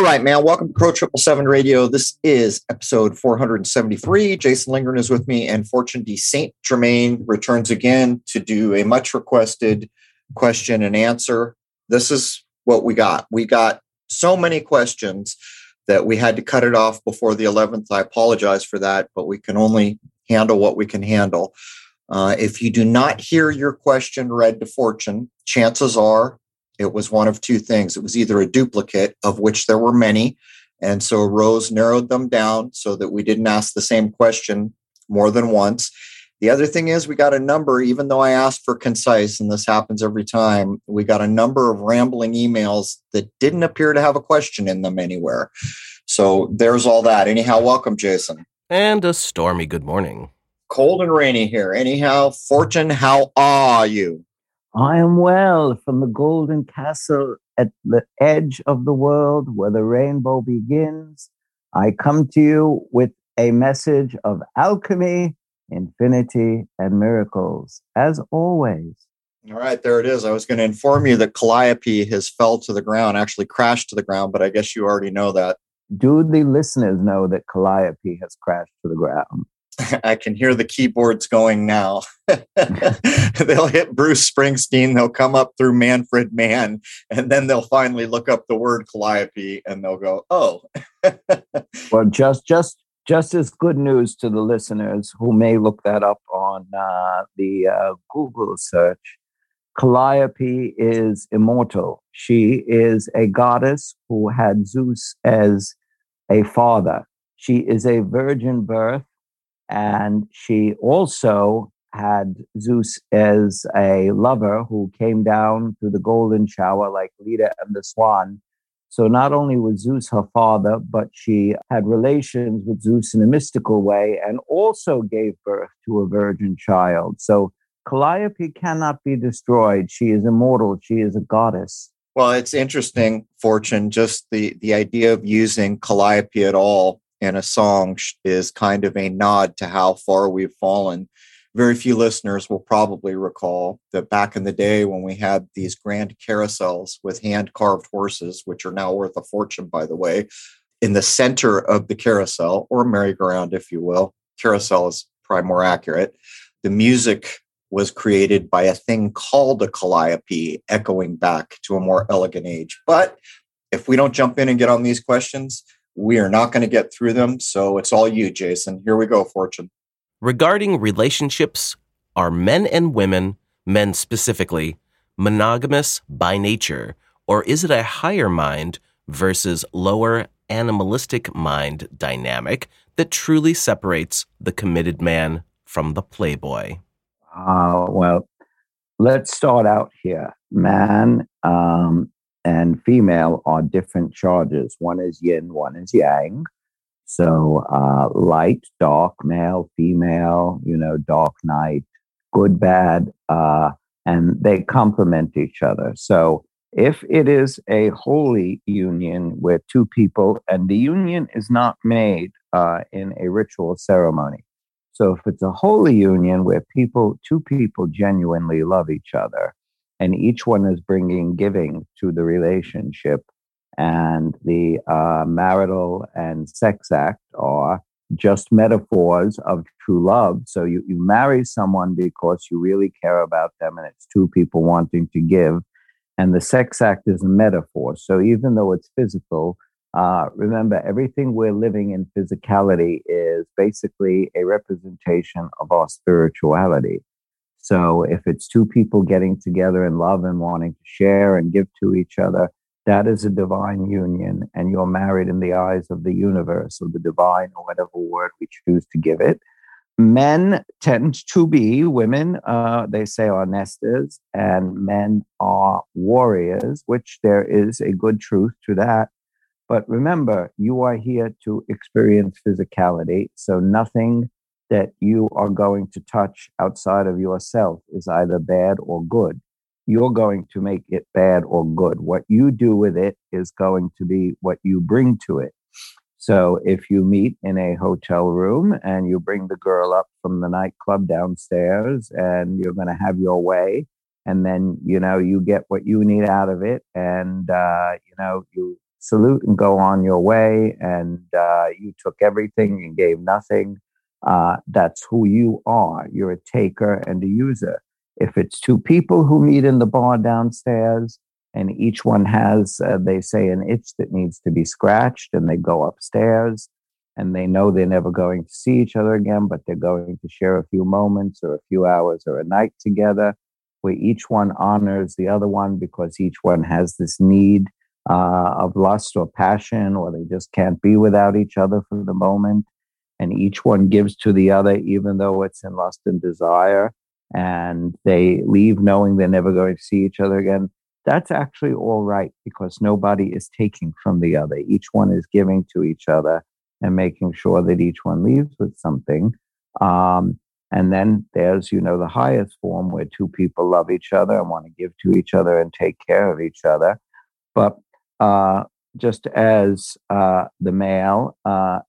All right, man. Welcome to Crow Triple Seven Radio. This is episode 473. Jason Lingren is with me, and Fortune D. Saint Germain returns again to do a much requested question and answer. This is what we got. We got so many questions that we had to cut it off before the 11th. I apologize for that, but we can only handle what we can handle. Uh, if you do not hear your question read to Fortune, chances are it was one of two things. It was either a duplicate, of which there were many. And so Rose narrowed them down so that we didn't ask the same question more than once. The other thing is, we got a number, even though I asked for concise, and this happens every time, we got a number of rambling emails that didn't appear to have a question in them anywhere. So there's all that. Anyhow, welcome, Jason. And a stormy good morning. Cold and rainy here. Anyhow, Fortune, how are you? I am well from the golden castle at the edge of the world where the rainbow begins. I come to you with a message of alchemy, infinity, and miracles, as always. All right, there it is. I was going to inform you that Calliope has fell to the ground, actually crashed to the ground, but I guess you already know that. Do the listeners know that Calliope has crashed to the ground? I can hear the keyboards going now. they'll hit Bruce Springsteen, they'll come up through Manfred Mann, and then they'll finally look up the word Calliope and they'll go, "Oh." well, just just just as good news to the listeners who may look that up on uh, the uh, Google search. Calliope is immortal. She is a goddess who had Zeus as a father. She is a virgin birth and she also had Zeus as a lover who came down through the golden shower like Leda and the swan. So not only was Zeus her father, but she had relations with Zeus in a mystical way and also gave birth to a virgin child. So Calliope cannot be destroyed. She is immortal. She is a goddess. Well, it's interesting, Fortune, just the, the idea of using Calliope at all in a song is kind of a nod to how far we've fallen. Very few listeners will probably recall that back in the day when we had these grand carousels with hand carved horses, which are now worth a fortune, by the way, in the center of the carousel, or merry-go-round, if you will, carousel is probably more accurate. The music was created by a thing called a calliope, echoing back to a more elegant age. But if we don't jump in and get on these questions, we are not going to get through them. So it's all you, Jason. Here we go, Fortune. Regarding relationships, are men and women, men specifically, monogamous by nature, or is it a higher mind versus lower animalistic mind dynamic that truly separates the committed man from the playboy? Uh, well, let's start out here. Man um, and female are different charges. One is yin, one is yang. So uh, light, dark, male, female, you know, dark night, good, bad, uh, and they complement each other. So if it is a holy union with two people, and the union is not made uh, in a ritual ceremony. So if it's a holy union where people, two people genuinely love each other, and each one is bringing giving to the relationship. And the uh, marital and sex act are just metaphors of true love. So you, you marry someone because you really care about them, and it's two people wanting to give. And the sex act is a metaphor. So even though it's physical, uh, remember everything we're living in physicality is basically a representation of our spirituality. So if it's two people getting together in love and wanting to share and give to each other, that is a divine union. And you're married in the eyes of the universe, or the divine, or whatever word we choose to give it. Men tend to be women, uh, they say, are nesters, and men are warriors, which there is a good truth to that. But remember, you are here to experience physicality. So nothing that you are going to touch outside of yourself is either bad or good. You're going to make it bad or good. What you do with it is going to be what you bring to it. So if you meet in a hotel room and you bring the girl up from the nightclub downstairs and you're going to have your way, and then you know you get what you need out of it and uh, you know you salute and go on your way and uh, you took everything and gave nothing uh, that's who you are you're a taker and a user if it's two people who meet in the bar downstairs and each one has uh, they say an itch that needs to be scratched and they go upstairs and they know they're never going to see each other again but they're going to share a few moments or a few hours or a night together where each one honors the other one because each one has this need uh, of lust or passion, or they just can't be without each other for the moment. And each one gives to the other, even though it's in lust and desire. And they leave knowing they're never going to see each other again. That's actually all right because nobody is taking from the other. Each one is giving to each other and making sure that each one leaves with something. Um, and then there's, you know, the highest form where two people love each other and want to give to each other and take care of each other. But uh, just as uh, the male uh,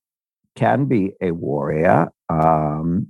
can be a warrior, um,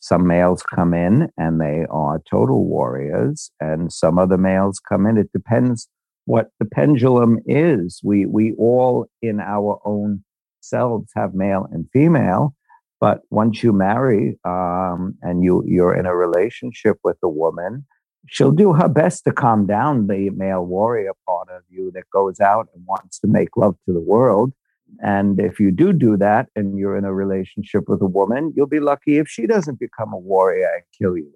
some males come in and they are total warriors, and some other males come in. It depends what the pendulum is. We we all in our own selves have male and female, but once you marry um, and you you're in a relationship with a woman, she'll do her best to calm down the male warrior part of you that goes out and wants to make love to the world. And if you do do that and you're in a relationship with a woman, you'll be lucky if she doesn't become a warrior and kill you.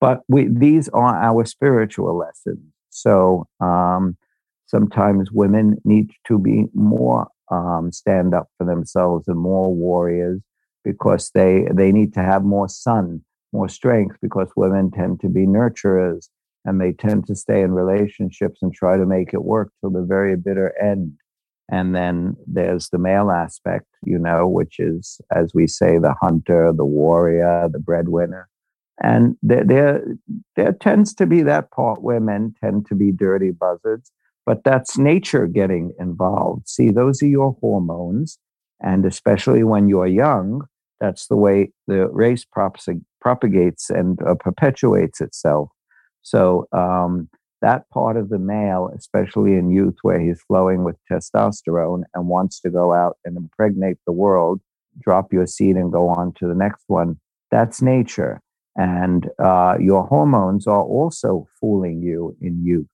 But we, these are our spiritual lessons. So um, sometimes women need to be more um, stand up for themselves and more warriors because they they need to have more sun, more strength because women tend to be nurturers and they tend to stay in relationships and try to make it work till the very bitter end. And then there's the male aspect, you know, which is, as we say, the hunter, the warrior, the breadwinner. And there, there, there tends to be that part where men tend to be dirty buzzards, but that's nature getting involved. See, those are your hormones. And especially when you're young, that's the way the race propagates and uh, perpetuates itself. So um, that part of the male, especially in youth, where he's flowing with testosterone and wants to go out and impregnate the world, drop your seed and go on to the next one. That's nature, and uh, your hormones are also fooling you in youth.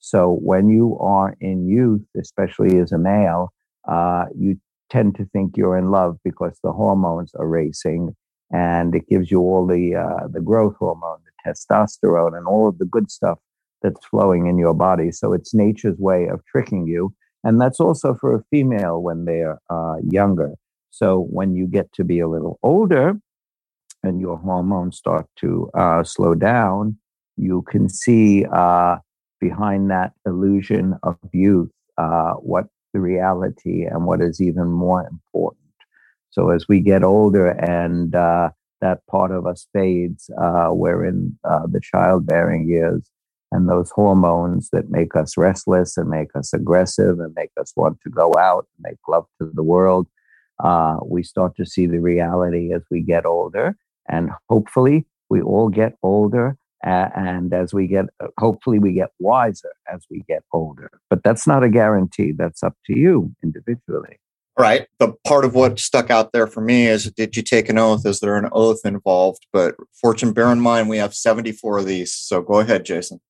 So when you are in youth, especially as a male, uh, you tend to think you're in love because the hormones are racing and it gives you all the uh, the growth hormone, the testosterone, and all of the good stuff that's flowing in your body. So it's nature's way of tricking you, and that's also for a female when they're uh, younger. So when you get to be a little older, and your hormones start to uh, slow down, you can see uh, behind that illusion of youth uh, what the reality and what is even more important. So as we get older and uh, that part of us fades, uh, we're in the childbearing years, and those hormones that make us restless and make us aggressive and make us want to go out and make love to the world. Uh, we start to see the reality as we get older, and hopefully, we all get older and as we get hopefully we get wiser as we get older. But that's not a guarantee. That's up to you individually. Right. The part of what stuck out there for me is did you take an oath? Is there an oath involved? But fortune bear in mind we have 74 of these. So go ahead jason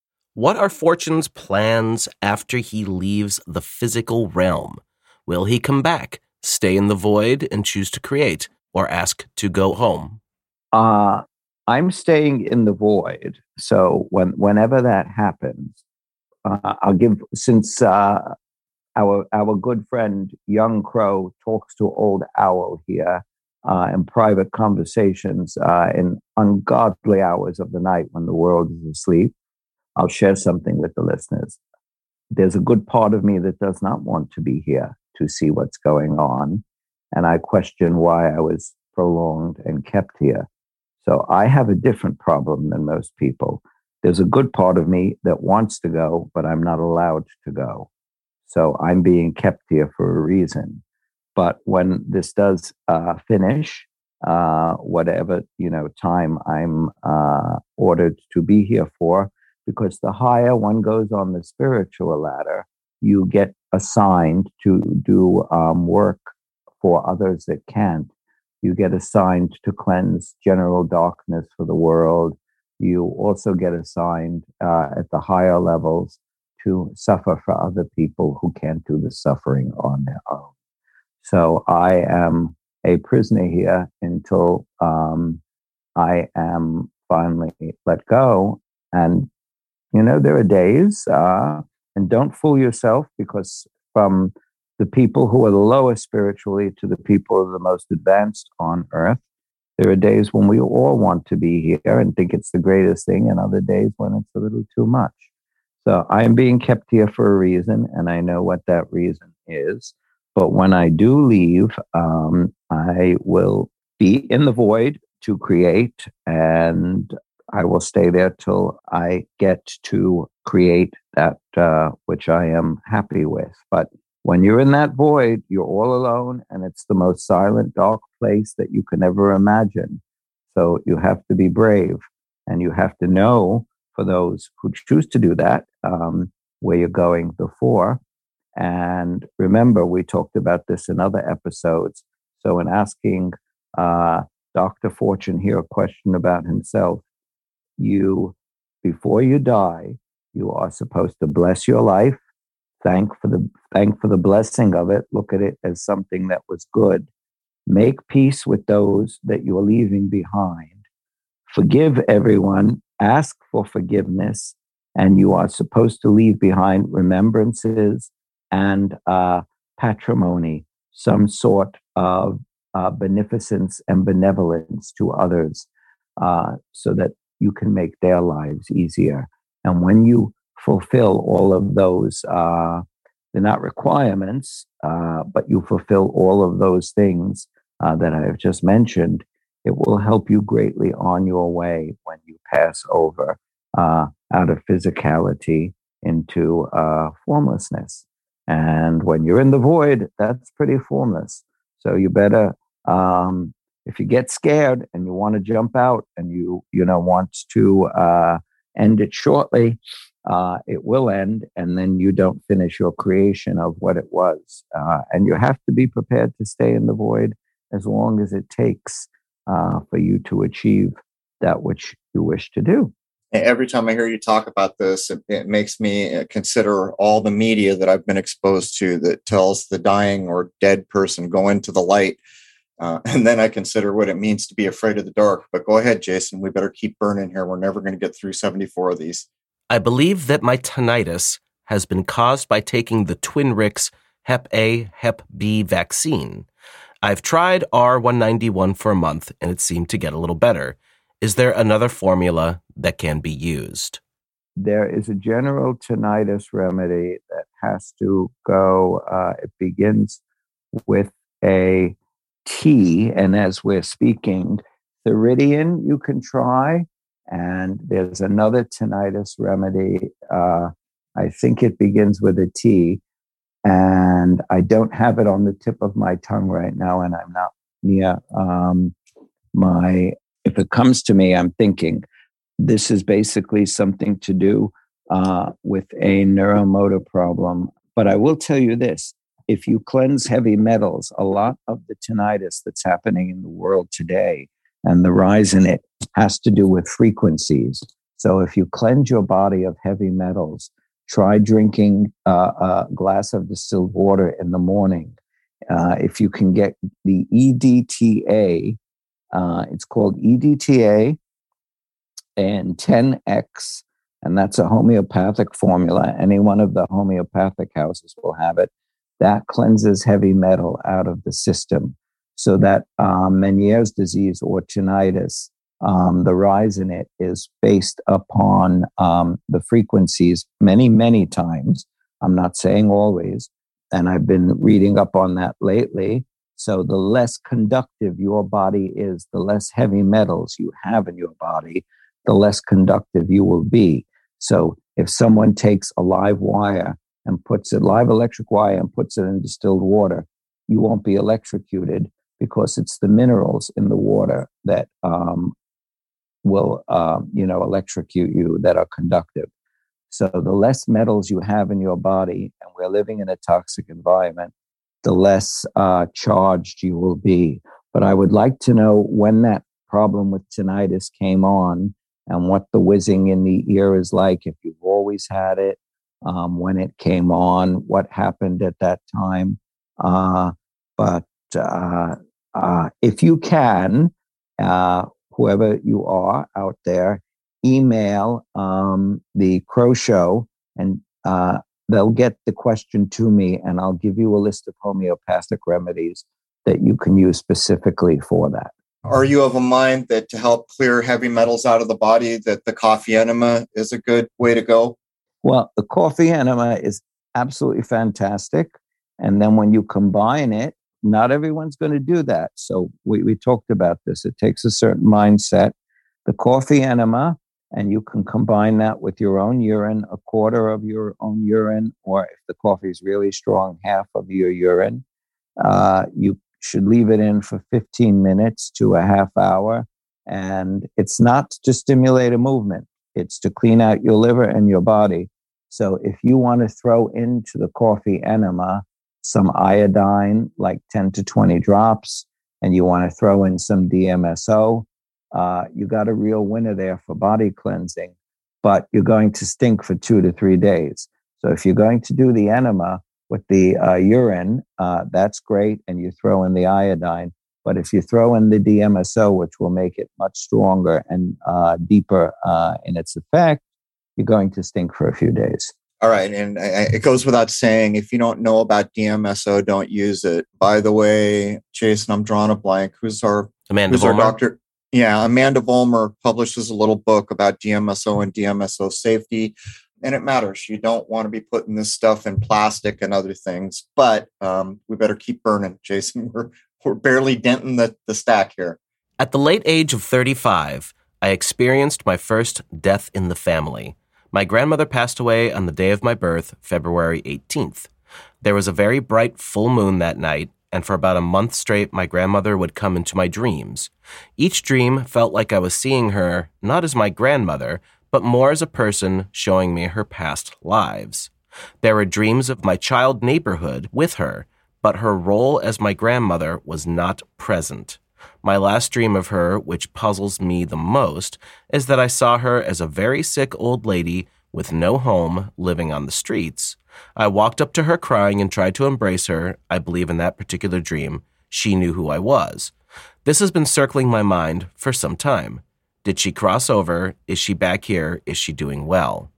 what are fortune's plans after he leaves the physical realm will he come back stay in the void and choose to create or ask to go home uh I'm staying in the void. So when whenever that happens, uh, I'll give since uh, our our good friend Young Crow talks to Old Owl here uh, in private conversations uh, in ungodly hours of the night when the world is asleep. I'll share something with the listeners. There's a good part of me that does not want to be here to see what's going on, and I question why I was prolonged and kept here. So I have a different problem than most people. There's a good part of me that wants to go, but I'm not allowed to go. So I'm being kept here for a reason. But when this does uh, finish, uh, whatever you know time I'm uh, ordered to be here for, because the higher one goes on the spiritual ladder, you get assigned to do um, work for others that can't. You get assigned to cleanse general darkness for the world. You also get assigned uh, at the higher levels to suffer for other people who can't do the suffering on their own. So I am a prisoner here until um, I am finally let go. And, you know, there are days, uh, and don't fool yourself because from the people who are the lowest spiritually to the people who are the most advanced on earth, there are days when we all want to be here and think it's the greatest thing, and other days when it's a little too much. So I am being kept here for a reason, and I know what that reason is. But when I do leave, um, I will be in the void to create, and I will stay there till I get to create that uh, which I am happy with. But when you're in that void, you're all alone, and it's the most silent, dark place that you can ever imagine. So you have to be brave, and you have to know for those who choose to do that um, where you're going before. And remember, we talked about this in other episodes. So, in asking uh, Dr. Fortune here a question about himself, you, before you die, you are supposed to bless your life, thank for the thank for the blessing of it, look at it as something that was good, make peace with those that you are leaving behind, forgive everyone, ask for forgiveness, and you are supposed to leave behind remembrances and uh, patrimony, some sort of uh, beneficence and benevolence to others, uh, so that you can make their lives easier. And when you fulfill all of those, uh, they're not requirements, uh, but you fulfill all of those things uh, that I have just mentioned, it will help you greatly on your way when you pass over uh, out of physicality into uh, formlessness. And when you're in the void, that's pretty formless. So you better um, if you get scared and you want to jump out and you you know want to uh, end it shortly, uh, it will end, and then you don't finish your creation of what it was. Uh, and you have to be prepared to stay in the void as long as it takes uh, for you to achieve that which you wish to do. Every time I hear you talk about this, it, it makes me uh, consider all the media that I've been exposed to that tells the dying or dead person go into the light uh, and then I consider what it means to be afraid of the dark. But go ahead, Jason. We better keep burning here. We're never going to get through 74 of these. I believe that my tinnitus has been caused by taking the Twinrix Hep A, Hep B vaccine. I've tried R191 for a month and it seemed to get a little better. Is there another formula that can be used? There is a general tinnitus remedy that has to go, uh, it begins with a T, and as we're speaking, Theridion you can try, and there's another tinnitus remedy. Uh, I think it begins with a T, and I don't have it on the tip of my tongue right now, and I'm not near um, my. If it comes to me, I'm thinking this is basically something to do uh, with a neuromotor problem. But I will tell you this if you cleanse heavy metals, a lot of the tinnitus that's happening in the world today and the rise in it has to do with frequencies. So if you cleanse your body of heavy metals, try drinking uh, a glass of distilled water in the morning. Uh, if you can get the EDTA, uh, it's called EDTA and 10X, and that's a homeopathic formula. Any one of the homeopathic houses will have it that cleanses heavy metal out of the system so that um, Meniere's disease or tinnitus, um, the rise in it is based upon um, the frequencies many, many times. I'm not saying always. And I've been reading up on that lately. So the less conductive your body is, the less heavy metals you have in your body, the less conductive you will be. So if someone takes a live wire and puts it live electric wire and puts it in distilled water, you won't be electrocuted because it's the minerals in the water that um, will, um, you know, electrocute you that are conductive. So the less metals you have in your body, and we're living in a toxic environment, the less uh, charged you will be. But I would like to know when that problem with tinnitus came on and what the whizzing in the ear is like, if you've always had it, um, when it came on, what happened at that time. Uh, but uh, uh, if you can, uh, whoever you are out there, email um, the Crow Show and uh, they'll get the question to me, and I'll give you a list of homeopathic remedies that you can use specifically for that. Are you of a mind that to help clear heavy metals out of the body, that the coffee enema is a good way to go? Well, the coffee enema is absolutely fantastic. And then when you combine it, not everyone's going to do that. So we, we talked about this. It takes a certain mindset. The coffee enema, and you can combine that with your own urine, a quarter of your own urine, or if the coffee is really strong, half of your urine. Uh, you should leave it in for 15 minutes to a half hour. And it's not to stimulate a movement, it's to clean out your liver and your body. So if you want to throw into the coffee enema some iodine, like 10 to 20 drops, and you want to throw in some DMSO, uh, you got a real winner there for body cleansing, but you're going to stink for two to three days. So if you're going to do the enema, with the uh, urine, uh, that's great, and you throw in the iodine. But if you throw in the DMSO, which will make it much stronger and uh, deeper uh, in its effect, you're going to stink for a few days. All right. And it goes without saying, if you don't know about DMSO, don't use it. By the way, Jason, I'm drawing a blank. Who's our, Amanda who's our doctor? Yeah, Amanda Vollmer publishes a little book about DMSO and DMSO safety and it matters. You don't want to be putting this stuff in plastic and other things, but um, we better keep burning, Jason. We're we're barely denting the, the stack here. At the late age of 35, I experienced my first death in the family. My grandmother passed away on the day of my birth, February 18th. There was a very bright full moon that night, and for about a month straight, my grandmother would come into my dreams. Each dream felt like I was seeing her not as my grandmother, but more as a person showing me her past lives. There were dreams of my child neighborhood with her, but her role as my grandmother was not present. My last dream of her, which puzzles me the most, is that I saw her as a very sick old lady with no home living on the streets. I walked up to her crying and tried to embrace her. I believe in that particular dream, she knew who I was. This has been circling my mind for some time. Did she cross over? Is she back here? Is she doing well?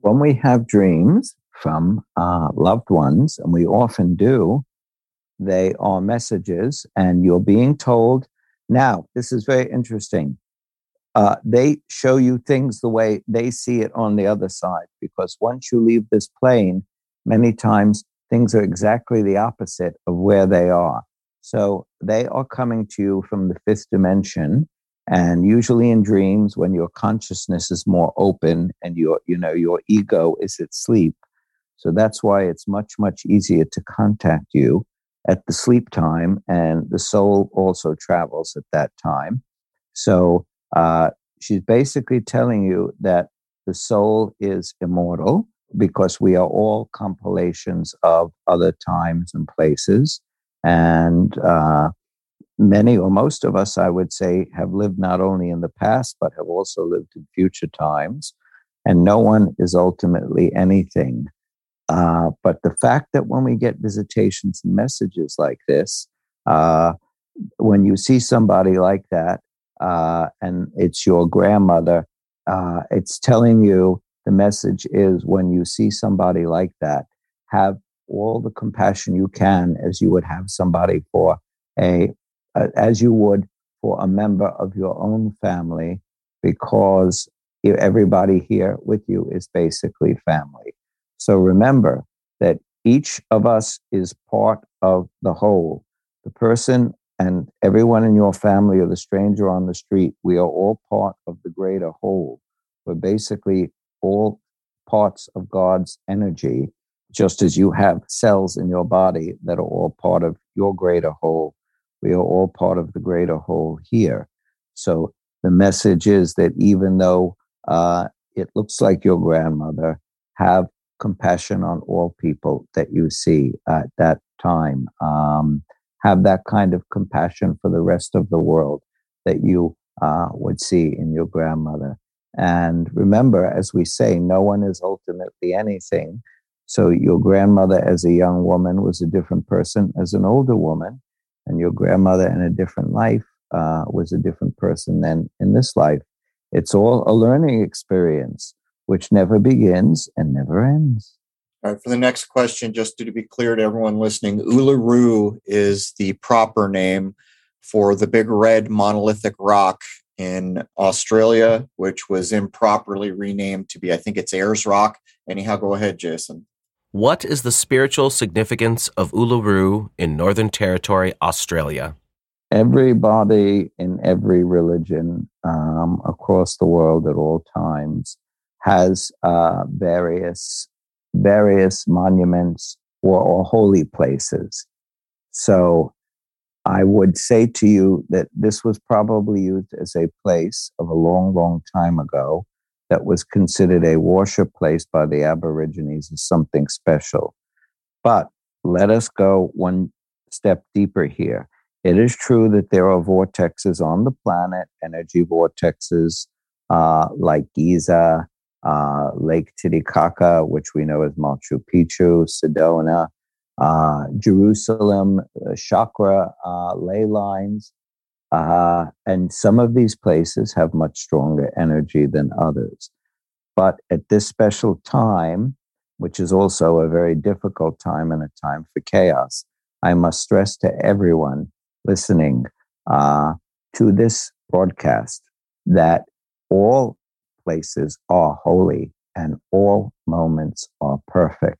When we have dreams from uh, loved ones, and we often do, they are messages, and you're being told. Now, this is very interesting. Uh, they show you things the way they see it on the other side, because once you leave this plane, many times things are exactly the opposite of where they are. So they are coming to you from the fifth dimension and usually in dreams when your consciousness is more open and your you know your ego is at sleep so that's why it's much much easier to contact you at the sleep time and the soul also travels at that time so uh, she's basically telling you that the soul is immortal because we are all compilations of other times and places and uh, many or most of us, I would say, have lived not only in the past, but have also lived in future times. And no one is ultimately anything. Uh, but the fact that when we get visitations and messages like this, uh, when you see somebody like that, uh, and it's your grandmother, uh, it's telling you the message is when you see somebody like that, have all the compassion you can as you would have somebody for a as you would for a member of your own family, because everybody here with you is basically family. So remember that each of us is part of the whole. The person and everyone in your family or the stranger on the street, we are all part of the greater whole. We're basically all parts of God's energy, just as you have cells in your body that are all part of your greater whole. We are all part of the greater whole here. So the message is that even though uh, it looks like your grandmother, have compassion on all people that you see at that time. Um, have that kind of compassion for the rest of the world that you uh, would see in your grandmother. And remember, as we say, no one is ultimately anything. So your grandmother as a young woman was a different person as an older woman, and your grandmother in a different life uh, was a different person than in this life. It's all a learning experience, which never begins and never ends. All right, for the next question, just to be clear to everyone listening, Uluru is the proper name for the big red monolithic rock in Australia, which was improperly renamed to be, I think it's Ayers Rock. Anyhow, go ahead, Jason. What is the spiritual significance of Uluru in Northern Territory, Australia? Everybody in every religion um, across the world at all times has uh, various various monuments or, or holy places. So I would say to you that this was probably used as a place of a long, long time ago that was considered a worship place by the Aborigines as something special. But let us go one step deeper here. It is true that there are vortexes on the planet, energy vortexes uh, like Giza, uh, Lake Titicaca, which we know as Machu Picchu, Sedona, uh, Jerusalem, uh, chakra uh, ley lines. Uh, and some of these places have much stronger energy than others. But at this special time, which is also a very difficult time and a time for chaos, I must stress to everyone listening uh, to this broadcast that all places are holy and all moments are perfect.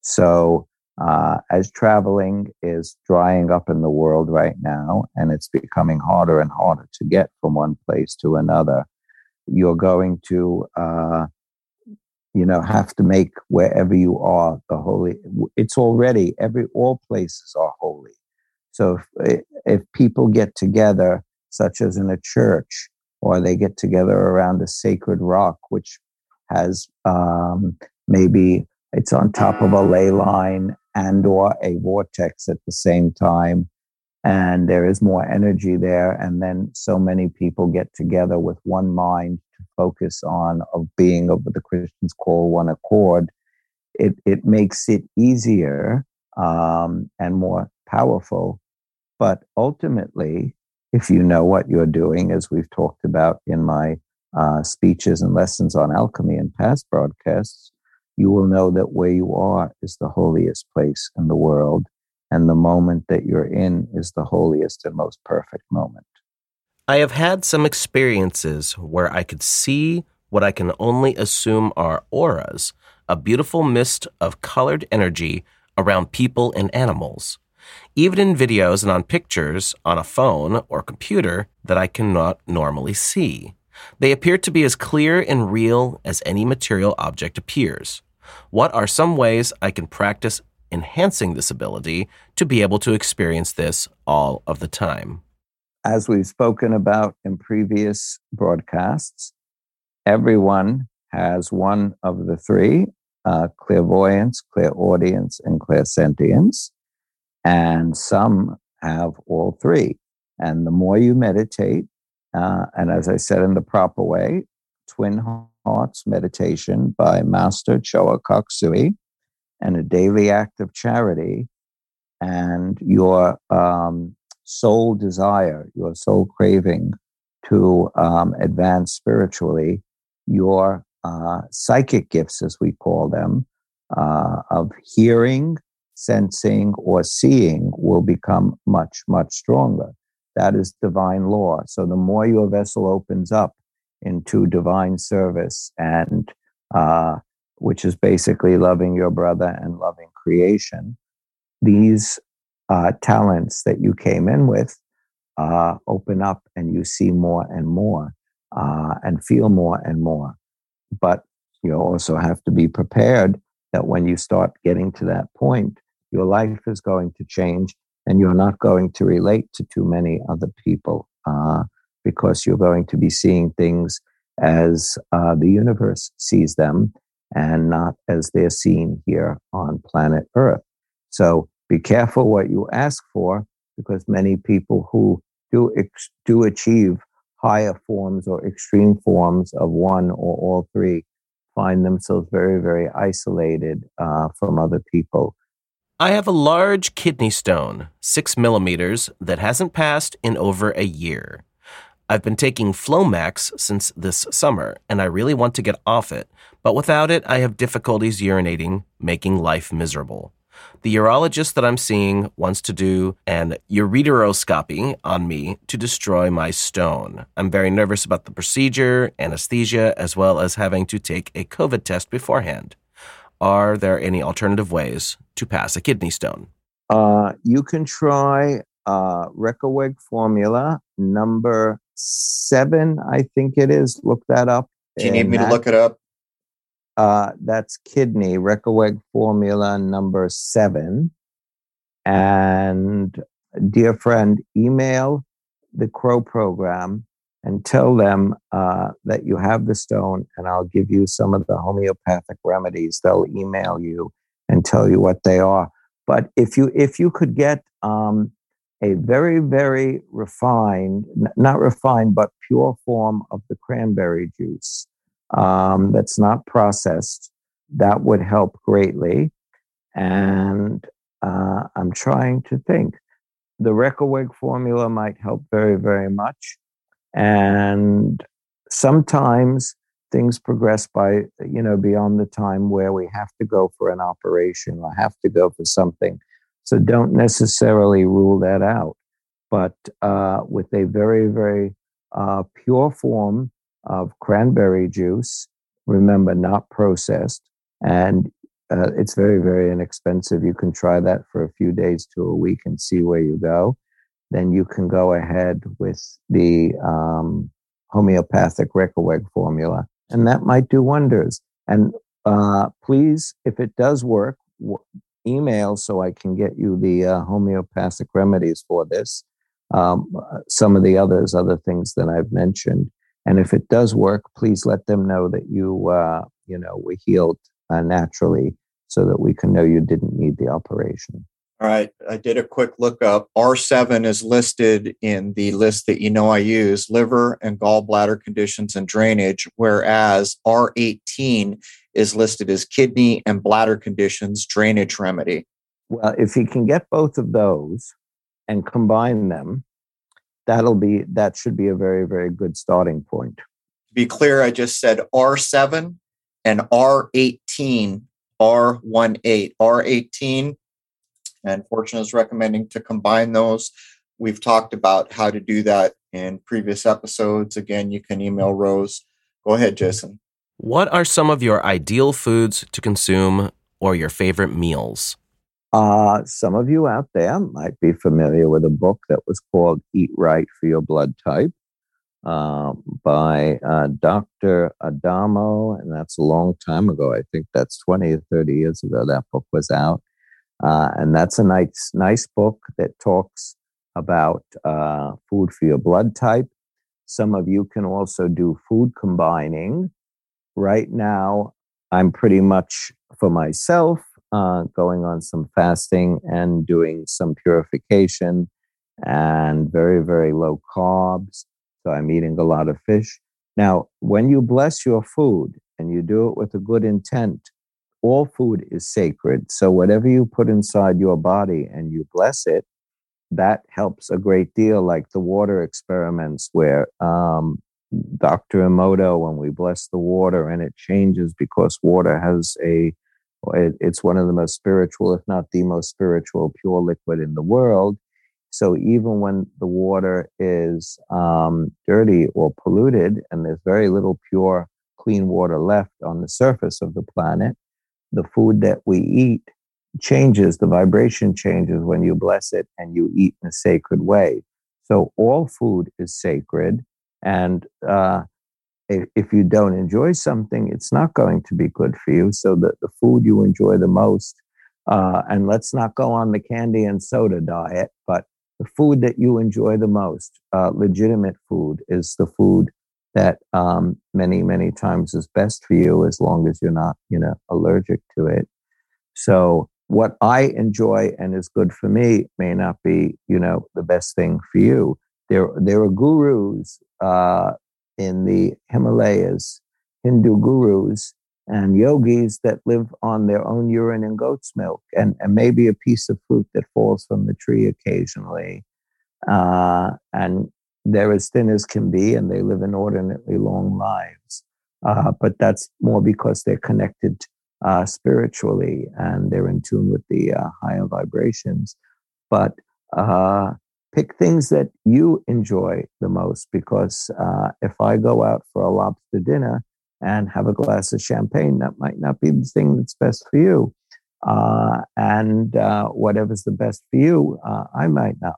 So uh, as traveling is drying up in the world right now, and it's becoming harder and harder to get from one place to another, you're going to, uh, you know, have to make wherever you are the holy. It's already every all places are holy. So if, if people get together, such as in a church, or they get together around a sacred rock, which has um, maybe it's on top of a ley line and or a vortex at the same time and there is more energy there and then so many people get together with one mind to focus on of being of what the christians call one accord it, it makes it easier um, and more powerful. But ultimately if you know what you're doing as we've talked about in my uh, speeches and lessons on alchemy and past broadcasts you will know that where you are is the holiest place in the world, and the moment that you're in is the holiest and most perfect moment. I have had some experiences where I could see what I can only assume are auras, a beautiful mist of colored energy around people and animals. Even in videos and on pictures on a phone or computer that I cannot normally see. They appear to be as clear and real as any material object appears. What are some ways I can practice enhancing this ability to be able to experience this all of the time? As we've spoken about in previous broadcasts, everyone has one of the three uh, clairvoyance, clairaudience, and clairsentience. And some have all three. And the more you meditate, uh, and as I said in the proper way, twin Hearts Meditation by Master Choa Kok Sui and a daily act of charity and your um, soul desire, your soul craving to um, advance spiritually, your uh, psychic gifts, as we call them, uh, of hearing, sensing, or seeing will become much, much stronger. That is divine law. So the more your vessel opens up into divine service and uh, which is basically loving your brother and loving creation these uh, talents that you came in with uh, open up and you see more and more uh, and feel more and more but you also have to be prepared that when you start getting to that point your life is going to change and you're not going to relate to too many other people uh, because you're going to be seeing things as uh, the universe sees them and not as they're seen here on planet Earth. So be careful what you ask for because many people who do, ex- do achieve higher forms or extreme forms of one or all three find themselves very, very isolated uh, from other people. I have a large kidney stone, six millimeters, that hasn't passed in over a year. I've been taking Flomax since this summer, and I really want to get off it, but without it, I have difficulties urinating, making life miserable. The urologist that I'm seeing wants to do an ureteroscopy on me to destroy my stone. I'm very nervous about the procedure, anesthesia, as well as having to take a COVID test beforehand. Are there any alternative ways to pass a kidney stone? Uh, you can try uh, Reckeweg formula number seven, I think it is. Look that up. Do you need me that, to look it up? Uh, that's kidney, Reckeweg formula number seven. And dear friend, email the Crow program and tell them uh, that you have the stone, and I'll give you some of the homeopathic remedies. They'll email you and tell you what they are. But if you if you could get um, a very, very refined, not refined, but pure form of the cranberry juice um, that's not processed. That would help greatly. And uh, I'm trying to think. The Reckeweg formula might help very, very much. And sometimes things progress by, you know, beyond the time where we have to go for an operation or have to go for something so don't necessarily rule that out. But uh, with a very, very uh, pure form of cranberry juice, remember, not processed, and uh, it's very, very inexpensive. You can try that for a few days to a week and see where you go. Then you can go ahead with the um, homeopathic Reckeweg formula, and that might do wonders. And uh, please, if it does work, email so I can get you the uh, homeopathic remedies for this. Um, some of the others, other things that I've mentioned. And if it does work, please let them know that you, uh, you know, were healed uh, naturally, so that we can know you didn't need the operation. All right, I did a quick look up. R7 is listed in the list that you know I use liver and gallbladder conditions and drainage, whereas R18 is listed as kidney and bladder conditions drainage remedy. Well, if he can get both of those and combine them, that'll be that should be a very very good starting point. To be clear, I just said R7 and R18, R18, R18 and Fortune is recommending to combine those. We've talked about how to do that in previous episodes. Again, you can email Rose. Go ahead, Jason. What are some of your ideal foods to consume or your favorite meals? Uh, some of you out there might be familiar with a book that was called Eat Right for Your Blood Type uh, by uh, Dr. Adamo, and that's a long time ago. I think that's 20 or 30 years ago that book was out. Uh, and that's a nice, nice book that talks about uh, food for your blood type. Some of you can also do food combining. Right now, I'm pretty much for myself uh, going on some fasting and doing some purification and very, very low carbs. So I'm eating a lot of fish. Now, when you bless your food and you do it with a good intent, all food is sacred. So whatever you put inside your body and you bless it, that helps a great deal. Like the water experiments where um, Dr. Emoto, when we bless the water and it changes because water has a, it, it's one of the most spiritual, if not the most spiritual, pure liquid in the world. So even when the water is um, dirty or polluted and there's very little pure, clean water left on the surface of the planet, the food that we eat changes, the vibration changes when you bless it and you eat in a sacred way. So all food is sacred. And uh, if, if you don't enjoy something, it's not going to be good for you. So the, the food you enjoy the most, uh, and let's not go on the candy and soda diet, but the food that you enjoy the most, uh, legitimate food, is the food that um, many, many times is best for you as long as you're not, you know, allergic to it. So what I enjoy and is good for me may not be, you know, the best thing for you. There, there are gurus uh, in the Himalayas, Hindu gurus and yogis that live on their own urine and goat's milk, and, and maybe a piece of fruit that falls from the tree occasionally. Uh, and they're as thin as can be, and they live inordinately long lives. Uh, but that's more because they're connected uh, spiritually and they're in tune with the uh, higher vibrations. But uh, pick things that you enjoy the most because uh, if I go out for a lobster dinner and have a glass of champagne, that might not be the thing that's best for you. Uh, and whatever's the best for you, I might not.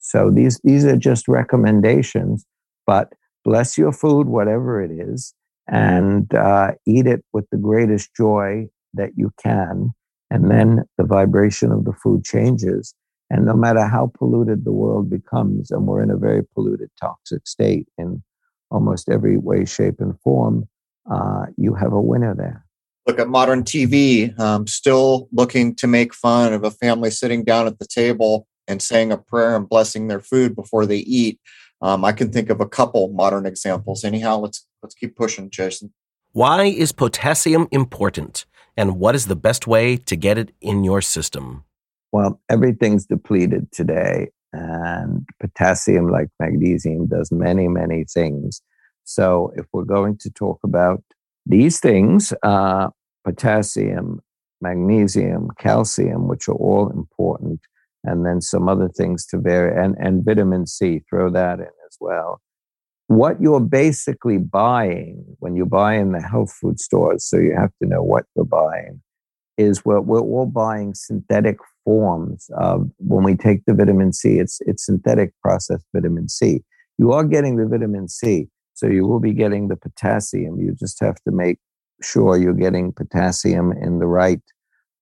So these these are just recommendations, but bless your food, whatever it is, and uh, eat it with the greatest joy that you can. And then the vibration of the food changes. And no matter how polluted the world becomes, and we're in a very polluted, toxic state in almost every way, shape, and form, uh, you have a winner there. Look at modern TV, um, still looking to make fun of a family sitting down at the table and saying a prayer and blessing their food before they eat. Um, I can think of a couple modern examples. Anyhow, let's let's keep pushing, Jason. Why is potassium important, and what is the best way to get it in your system? Well, everything's depleted today, and potassium, like magnesium, does many many things. So, if we're going to talk about these things, uh, potassium, magnesium, calcium, which are all important and then some other things to bear, and, and vitamin C, throw that in as well. What you're basically buying when you buy in the health food stores, so you have to know what you're buying, is what we're all buying synthetic forms of when we take the vitamin C, it's, it's synthetic processed vitamin C. You are getting the vitamin C, so you will be getting the potassium. You just have to make sure you're getting potassium in the right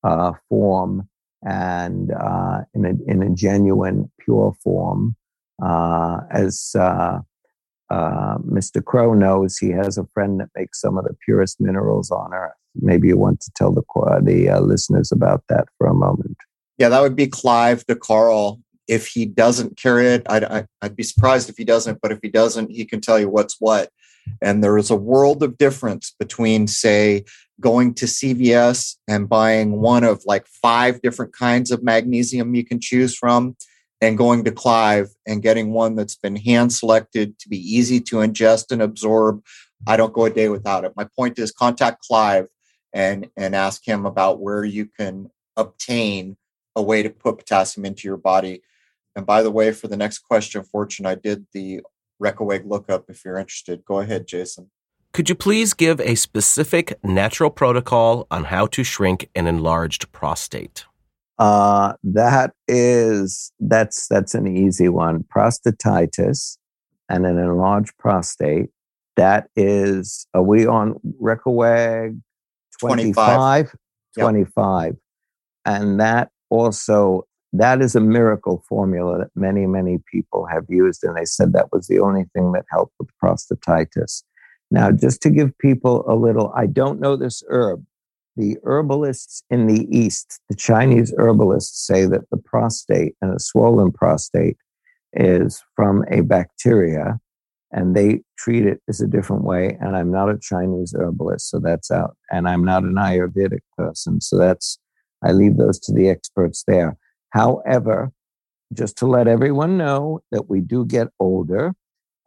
uh, form and uh, in, a, in a genuine, pure form. Uh, as uh, uh Mr. Crow knows, he has a friend that makes some of the purest minerals on earth. Maybe you want to tell the, the uh, listeners about that for a moment. Yeah, that would be Clive de Carle. If he doesn't carry it, I'd, I'd be surprised if he doesn't, but if he doesn't, he can tell you what's what. And there is a world of difference between, say, going to CVS and buying one of like five different kinds of magnesium you can choose from, and going to Clive and getting one that's been hand selected to be easy to ingest and absorb. I don't go a day without it. My point is contact Clive and and ask him about where you can obtain a way to put potassium into your body. And by the way, for the next question, Fortune, I did the Reckeweg lookup if you're interested. Go ahead, Jason. Could you please give a specific natural protocol on how to shrink an enlarged prostate? Uh, that is that's that's an easy one. Prostatitis and an enlarged prostate. That is, are we on Reckeweg 25? 25. Yep. And that also, that is a miracle formula that many, many people have used. And they said that was the only thing that helped with prostatitis. Now, just to give people a little, I don't know this herb. The herbalists in the East, the Chinese herbalists say that the prostate and a swollen prostate is from a bacteria and they treat it as a different way. And I'm not a Chinese herbalist, so that's out. And I'm not an Ayurvedic person, so that's, I leave those to the experts there. However, just to let everyone know that we do get older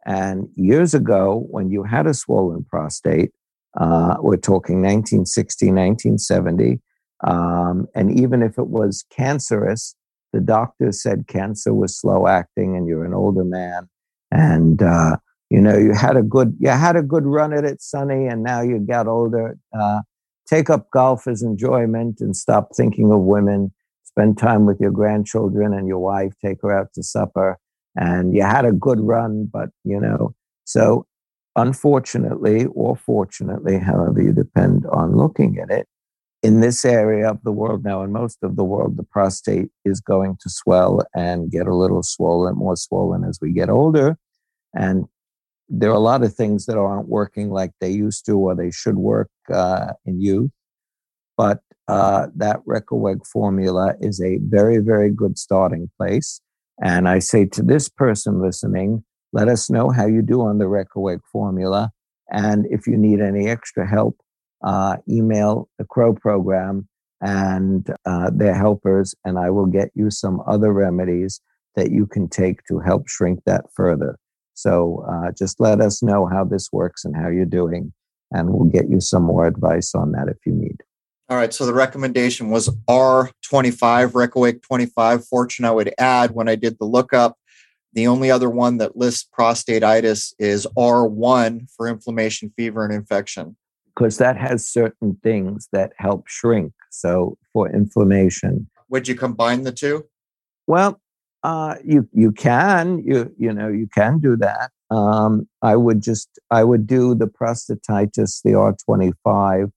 and years ago, when you had a swollen prostate, uh, we're talking 1960, 1970, um, and even if it was cancerous, the doctor said cancer was slow acting, and you're an older man, and uh, you know you had a good you had a good run at it, Sonny, and now you got older. Uh, take up golf as enjoyment and stop thinking of women. Spend time with your grandchildren and your wife. Take her out to supper and you had a good run, but you know, so unfortunately or fortunately, however you depend on looking at it, in this area of the world now, in most of the world, the prostate is going to swell and get a little swollen, more swollen as we get older. And there are a lot of things that aren't working like they used to or they should work uh, in youth. But uh, that Reckeweg formula is a very, very good starting place. And I say to this person listening, let us know how you do on the Reckeweg formula. And if you need any extra help, uh, email the Crow program and uh, their helpers, and I will get you some other remedies that you can take to help shrink that further. So uh, just let us know how this works and how you're doing, and we'll get you some more advice on that if you need. All right. So the recommendation was R25, Reckeweg 25. Fortune, I would add when I did the lookup, the only other one that lists prostatitis is R1 for inflammation, fever, and infection. Because that has certain things that help shrink. So for inflammation. Would you combine the two? Well, uh, you you can you you know you can do that. Um, I would just I would do the prostatitis, the R twenty five,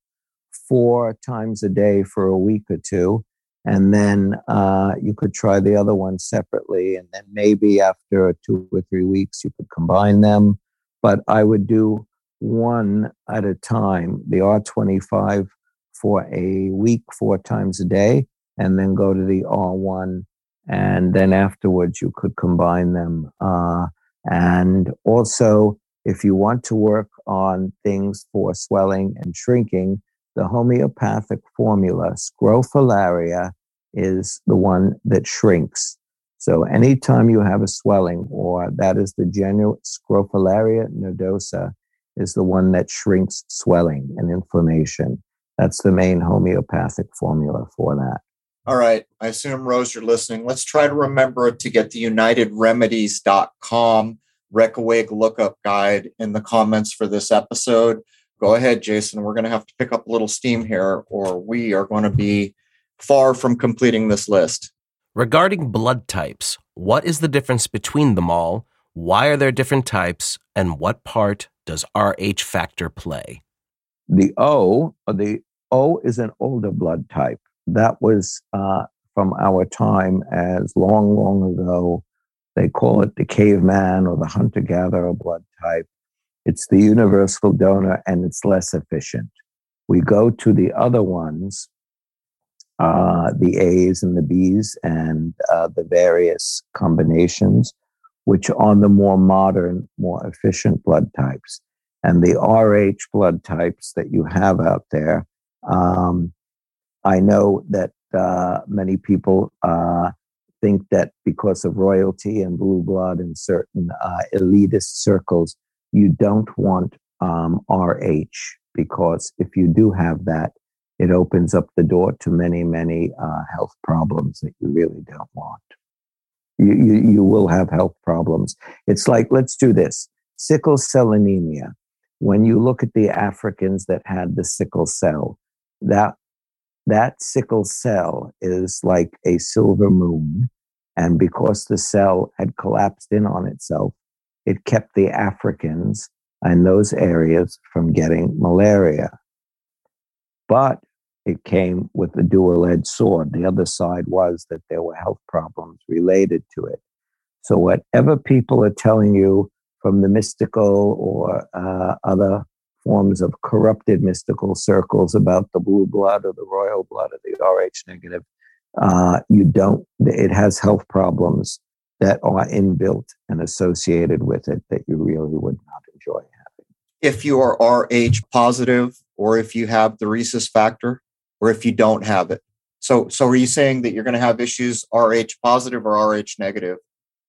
four times a day for a week or two, and then uh, you could try the other one separately, and then maybe after two or three weeks you could combine them. But I would do one at a time. The R twenty five for a week, four times a day, and then go to the R one and then afterwards you could combine them. Uh, and also, if you want to work on things for swelling and shrinking, the homeopathic formula, scrophularia, is the one that shrinks. So anytime you have a swelling, or that is the genuine scrophularia nodosa, is the one that shrinks swelling and inflammation. That's the main homeopathic formula for that. All right. I assume, Rose, you're listening. Let's try to remember to get the unitedremedies.com Reckeweg lookup guide in the comments for this episode. Go ahead, Jason. We're going to have to pick up a little steam here, or we are going to be far from completing this list. Regarding blood types, what is the difference between them all? Why are there different types? And what part does RH factor play? The O, the O is an older blood type that was uh, from our time as long, long ago. They call it the caveman or the hunter gatherer blood type. It's the universal donor and it's less efficient. We go to the other ones, uh, the A's and the B's and uh, the various combinations, which are the more modern, more efficient blood types. And the RH blood types that you have out there, um, I know that uh, many people uh, think that because of royalty and blue blood in certain uh, elitist circles, you don't want um, RH because if you do have that, it opens up the door to many, many uh, health problems that you really don't want. You, you, you will have health problems. It's like, let's do this sickle cell anemia. When you look at the Africans that had the sickle cell, that that sickle cell is like a silver moon. And because the cell had collapsed in on itself, it kept the Africans and those areas from getting malaria. But it came with a dual edged sword. The other side was that there were health problems related to it. So, whatever people are telling you from the mystical or uh, other forms of corrupted mystical circles about the blue blood or the royal blood or the Rh negative. Uh, you don't, it has health problems that are inbuilt and associated with it that you really would not enjoy having. If you are Rh positive, or if you have the rhesus factor, or if you don't have it. So, so are you saying that you're going to have issues Rh positive or Rh negative?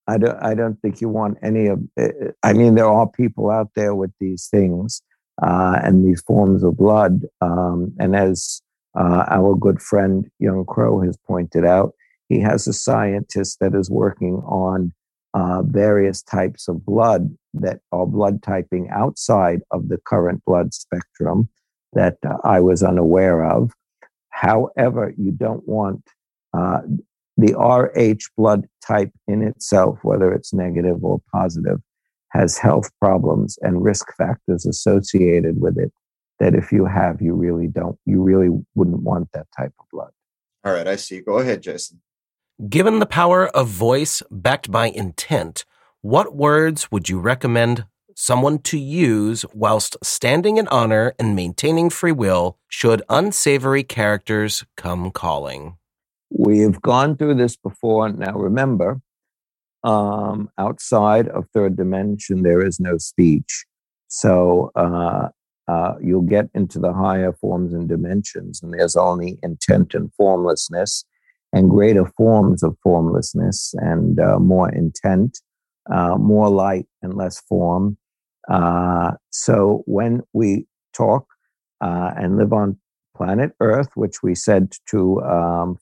I don't, I don't think you want any of. Eh, eh, I mean, there are people out there with these things, uh, and these forms of blood. Um, and as uh, our good friend Young Crow has pointed out, he has a scientist that is working on uh, various types of blood that are blood typing outside of the current blood spectrum that uh, I was unaware of. However, you don't want uh, the RH blood type in itself, whether it's negative or positive, has health problems and risk factors associated with it that if you have, you really don't, you really wouldn't want that type of blood. All right, I see. Go ahead, Jason. Given the power of voice backed by intent, what words would you recommend someone to use whilst standing in honor and maintaining free will should unsavory characters come calling. We've gone through this before. Now, remember, um, outside of third dimension, there is no speech. So uh, uh, you'll get into the higher forms and dimensions, and there's only intent and formlessness, and greater forms of formlessness, and uh, more intent, uh, more light, and less form. Uh, so when we talk uh, and live on planet Earth, which we said to um,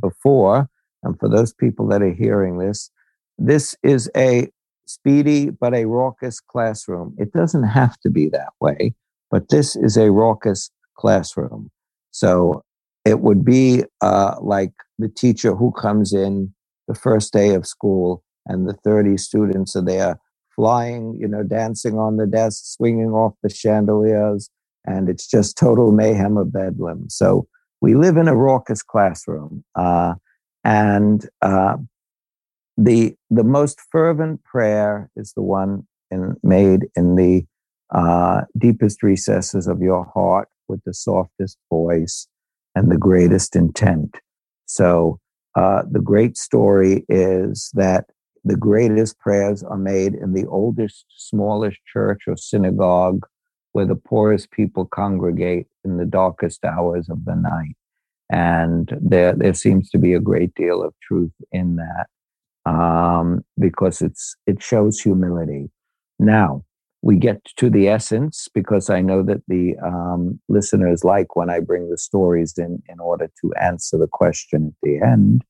before, and for those people that are hearing this, this is a speedy but a raucous classroom. It doesn't have to be that way, but this is a raucous classroom. So it would be uh, like the teacher who comes in the first day of school and the 30 students are there flying, you know, dancing on the desk, swinging off the chandeliers, and it's just total mayhem of bedlam. So we live in a raucous classroom, uh, and uh, the the most fervent prayer is the one in, made in the uh, deepest recesses of your heart with the softest voice and the greatest intent. So uh, the great story is that the greatest prayers are made in the oldest, smallest church or synagogue where the poorest people congregate in the darkest hours of the night. And there, there seems to be a great deal of truth in that um, because it's, it shows humility. Now, we get to the essence because I know that the um, listeners like when I bring the stories in in order to answer the question at the end.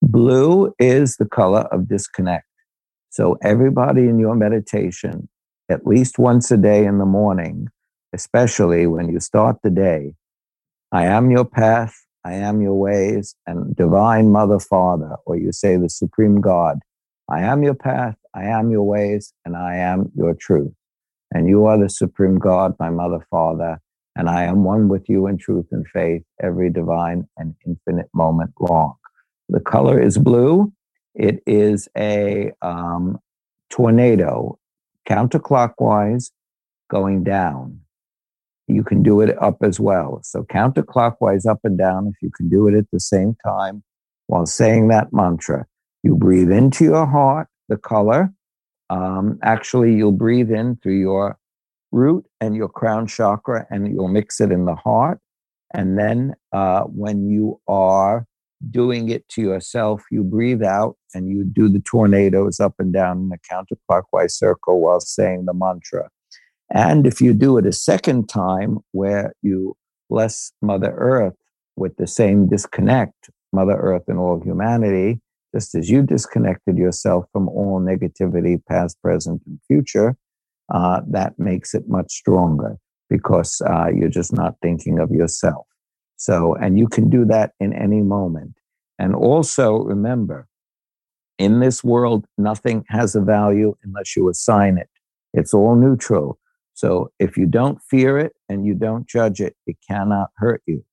Blue is the color of disconnect. So, everybody in your meditation, at least once a day in the morning, especially when you start the day, I am your path, I am your ways, and divine mother, father, or you say the supreme God, I am your path, I am your ways, and I am your truth. And you are the supreme God, my mother, father, and I am one with you in truth and faith every divine and infinite moment long. The color is blue. It is a um, tornado counterclockwise going down. You can do it up as well. So, counterclockwise up and down, if you can do it at the same time while saying that mantra, you breathe into your heart the color. Um, actually, you'll breathe in through your root and your crown chakra, and you'll mix it in the heart. And then, uh, when you are doing it to yourself, you breathe out and you do the tornadoes up and down in a counterclockwise circle while saying the mantra. And if you do it a second time where you bless Mother Earth with the same disconnect, Mother Earth and all humanity, just as you disconnected yourself from all negativity, past, present, and future, uh, that makes it much stronger because uh, you're just not thinking of yourself. So, and you can do that in any moment. And also remember, in this world, nothing has a value unless you assign it. It's all neutral. So if you don't fear it and you don't judge it, it cannot hurt you.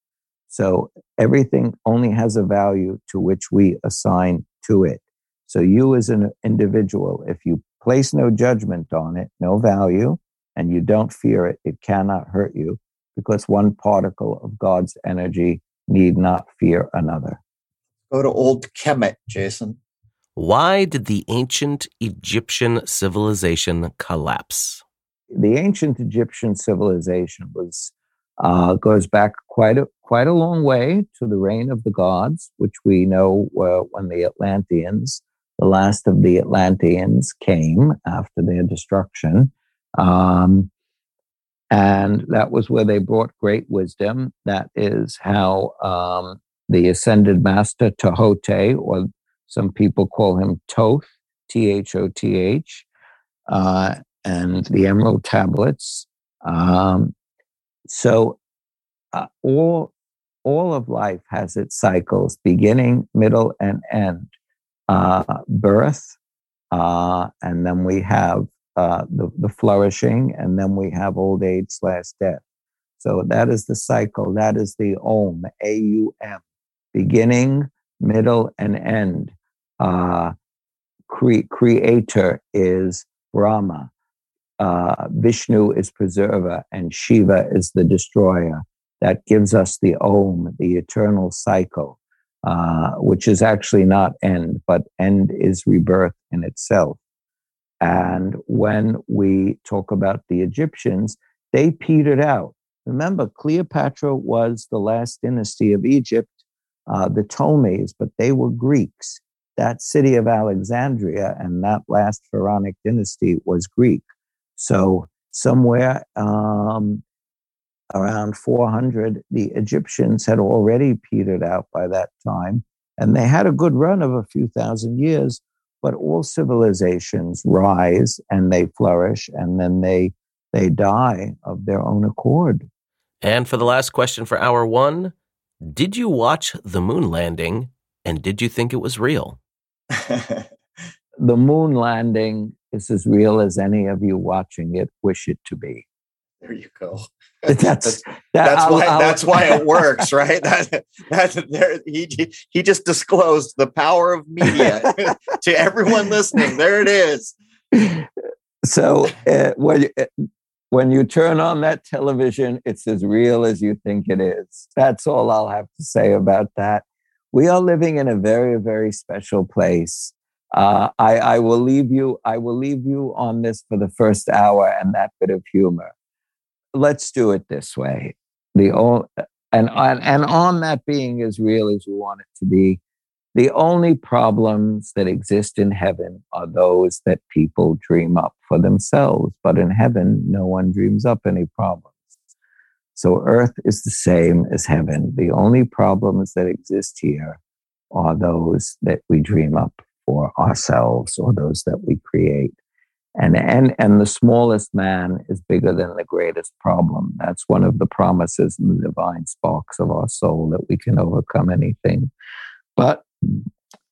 So everything only has a value to which we assign to it. So you as an individual, if you place no judgment on it, no value, and you don't fear it, it cannot hurt you because one particle of God's energy need not fear another. Go to Old Kemet, Jason. Why did the ancient Egyptian civilization collapse? The ancient Egyptian civilization was uh, goes back quite a quite a long way to the reign of the gods, which we know were when the Atlanteans, the last of the Atlanteans, came after their destruction. Um, and that was where they brought great wisdom. That is how um, the ascended master Tehuti, or some people call him Thoth, T H O T H, uh, and the Emerald Tablets. Um, so uh, all all of life has its cycles, beginning, middle, and end. Uh, birth, uh, and then we have uh, the, the flourishing, and then we have old age slash death. So that is the cycle. That is the Om, A U M, beginning, middle, and end. Uh, cre- creator is Brahma. Uh, Vishnu is preserver and Shiva is the destroyer. That gives us the Om, the eternal cycle, uh, which is actually not end, but end is rebirth in itself. And when we talk about the Egyptians, they petered out. Remember, Cleopatra was the last dynasty of Egypt, uh, the Ptolemies, but they were Greeks. That city of Alexandria and that last pharaonic dynasty was Greek. So somewhere um, around 400, the Egyptians had already petered out by that time, and they had a good run of a few thousand years. But all civilizations rise and they flourish, and then they they die of their own accord. And for the last question for hour one, did you watch the moon landing, and did you think it was real? the moon landing is as real as any of you watching it wish it to be. There you go. That's that's, that, that's I'll, why I'll, that's why it works, right? That, that there, he he just disclosed the power of media to everyone listening. There it is. So uh, when uh, when you turn on that television, it's as real as you think it is. That's all I'll have to say about that. We are living in a very very special place. Uh, I, I will leave you. I will leave you on this for the first hour and that bit of humor. Let's do it this way. The only, and and on that being as real as you want it to be, the only problems that exist in heaven are those that people dream up for themselves. But in heaven, no one dreams up any problems. So earth is the same as heaven. The only problems that exist here are those that we dream up for ourselves or those that we create. And, and, and the smallest man is bigger than the greatest problem. That's one of the promises in the divine sparks of our soul that we can overcome anything. But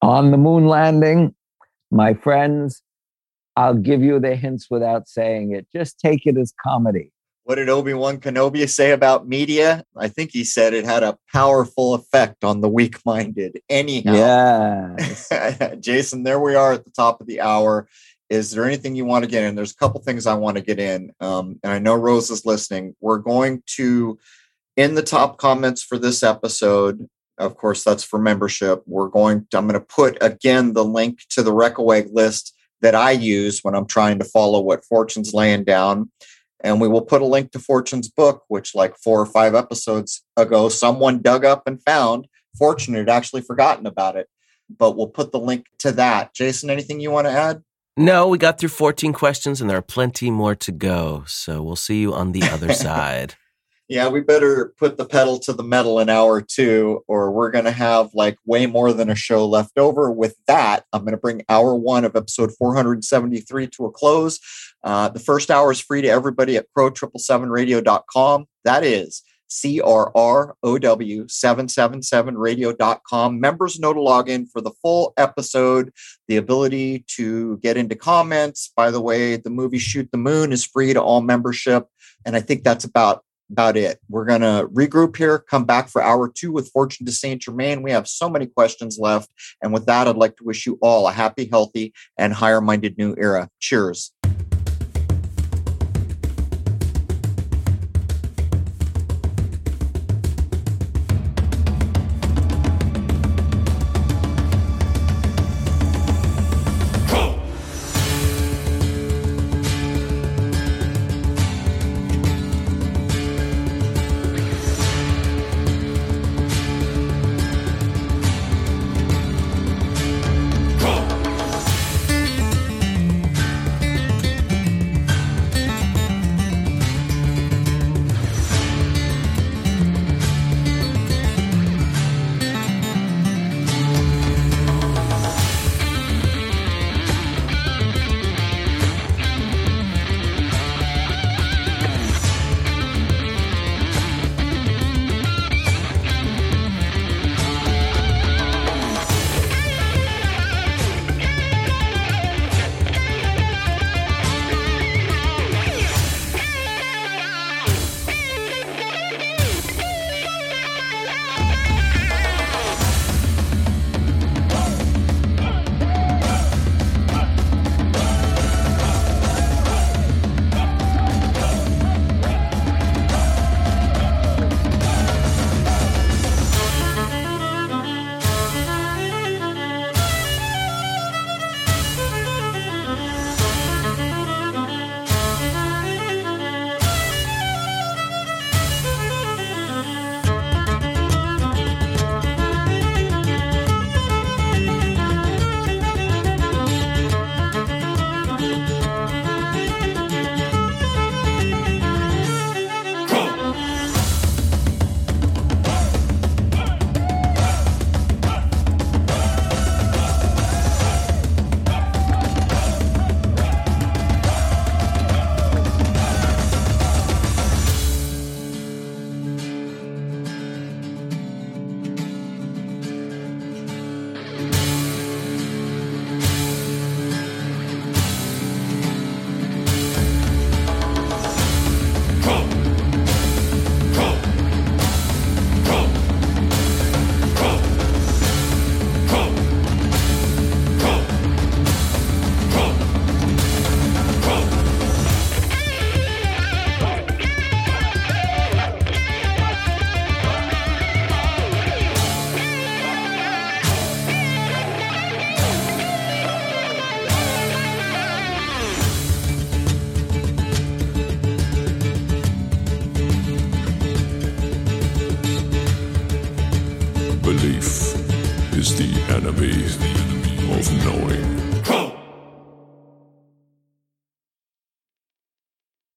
on the moon landing, my friends, I'll give you the hints without saying it. Just take it as comedy. What did Obi Wan Kenobi say about media? I think he said it had a powerful effect on the weak minded. Anyhow, yeah. Jason, there we are at the top of the hour. Is there anything you want to get in? There's a couple things I want to get in. Um, and I know Rose is listening. We're going to, in the top comments for this episode, of course, that's for membership. We're going to, I'm going to put again the link to the Reckeweg list that I use when I'm trying to follow what Fortune's laying down. And we will put a link to Fortune's book, which, like four or five episodes ago, someone dug up and found. Fortune had actually forgotten about it, but we'll put the link to that. Jason, anything you want to add? No, we got through 14 questions and there are plenty more to go. So we'll see you on the other side yeah, we better put the pedal to the metal in hour or two, or we're going to have like way more than a show left over. With that, I'm going to bring hour one of episode 473 to a close. Uh, the first hour is free to everybody at crow777radio.com. That is CROW777radio.com. Members know to log in for the full episode, the ability to get into comments. By the way, the movie Shoot the Moon is free to all membership. And I think that's about about it. We're going to regroup here, come back for hour two with Fortune to Saint Germain. We have so many questions left. And with that, I'd like to wish you all a happy, healthy, and higher minded new era. Cheers.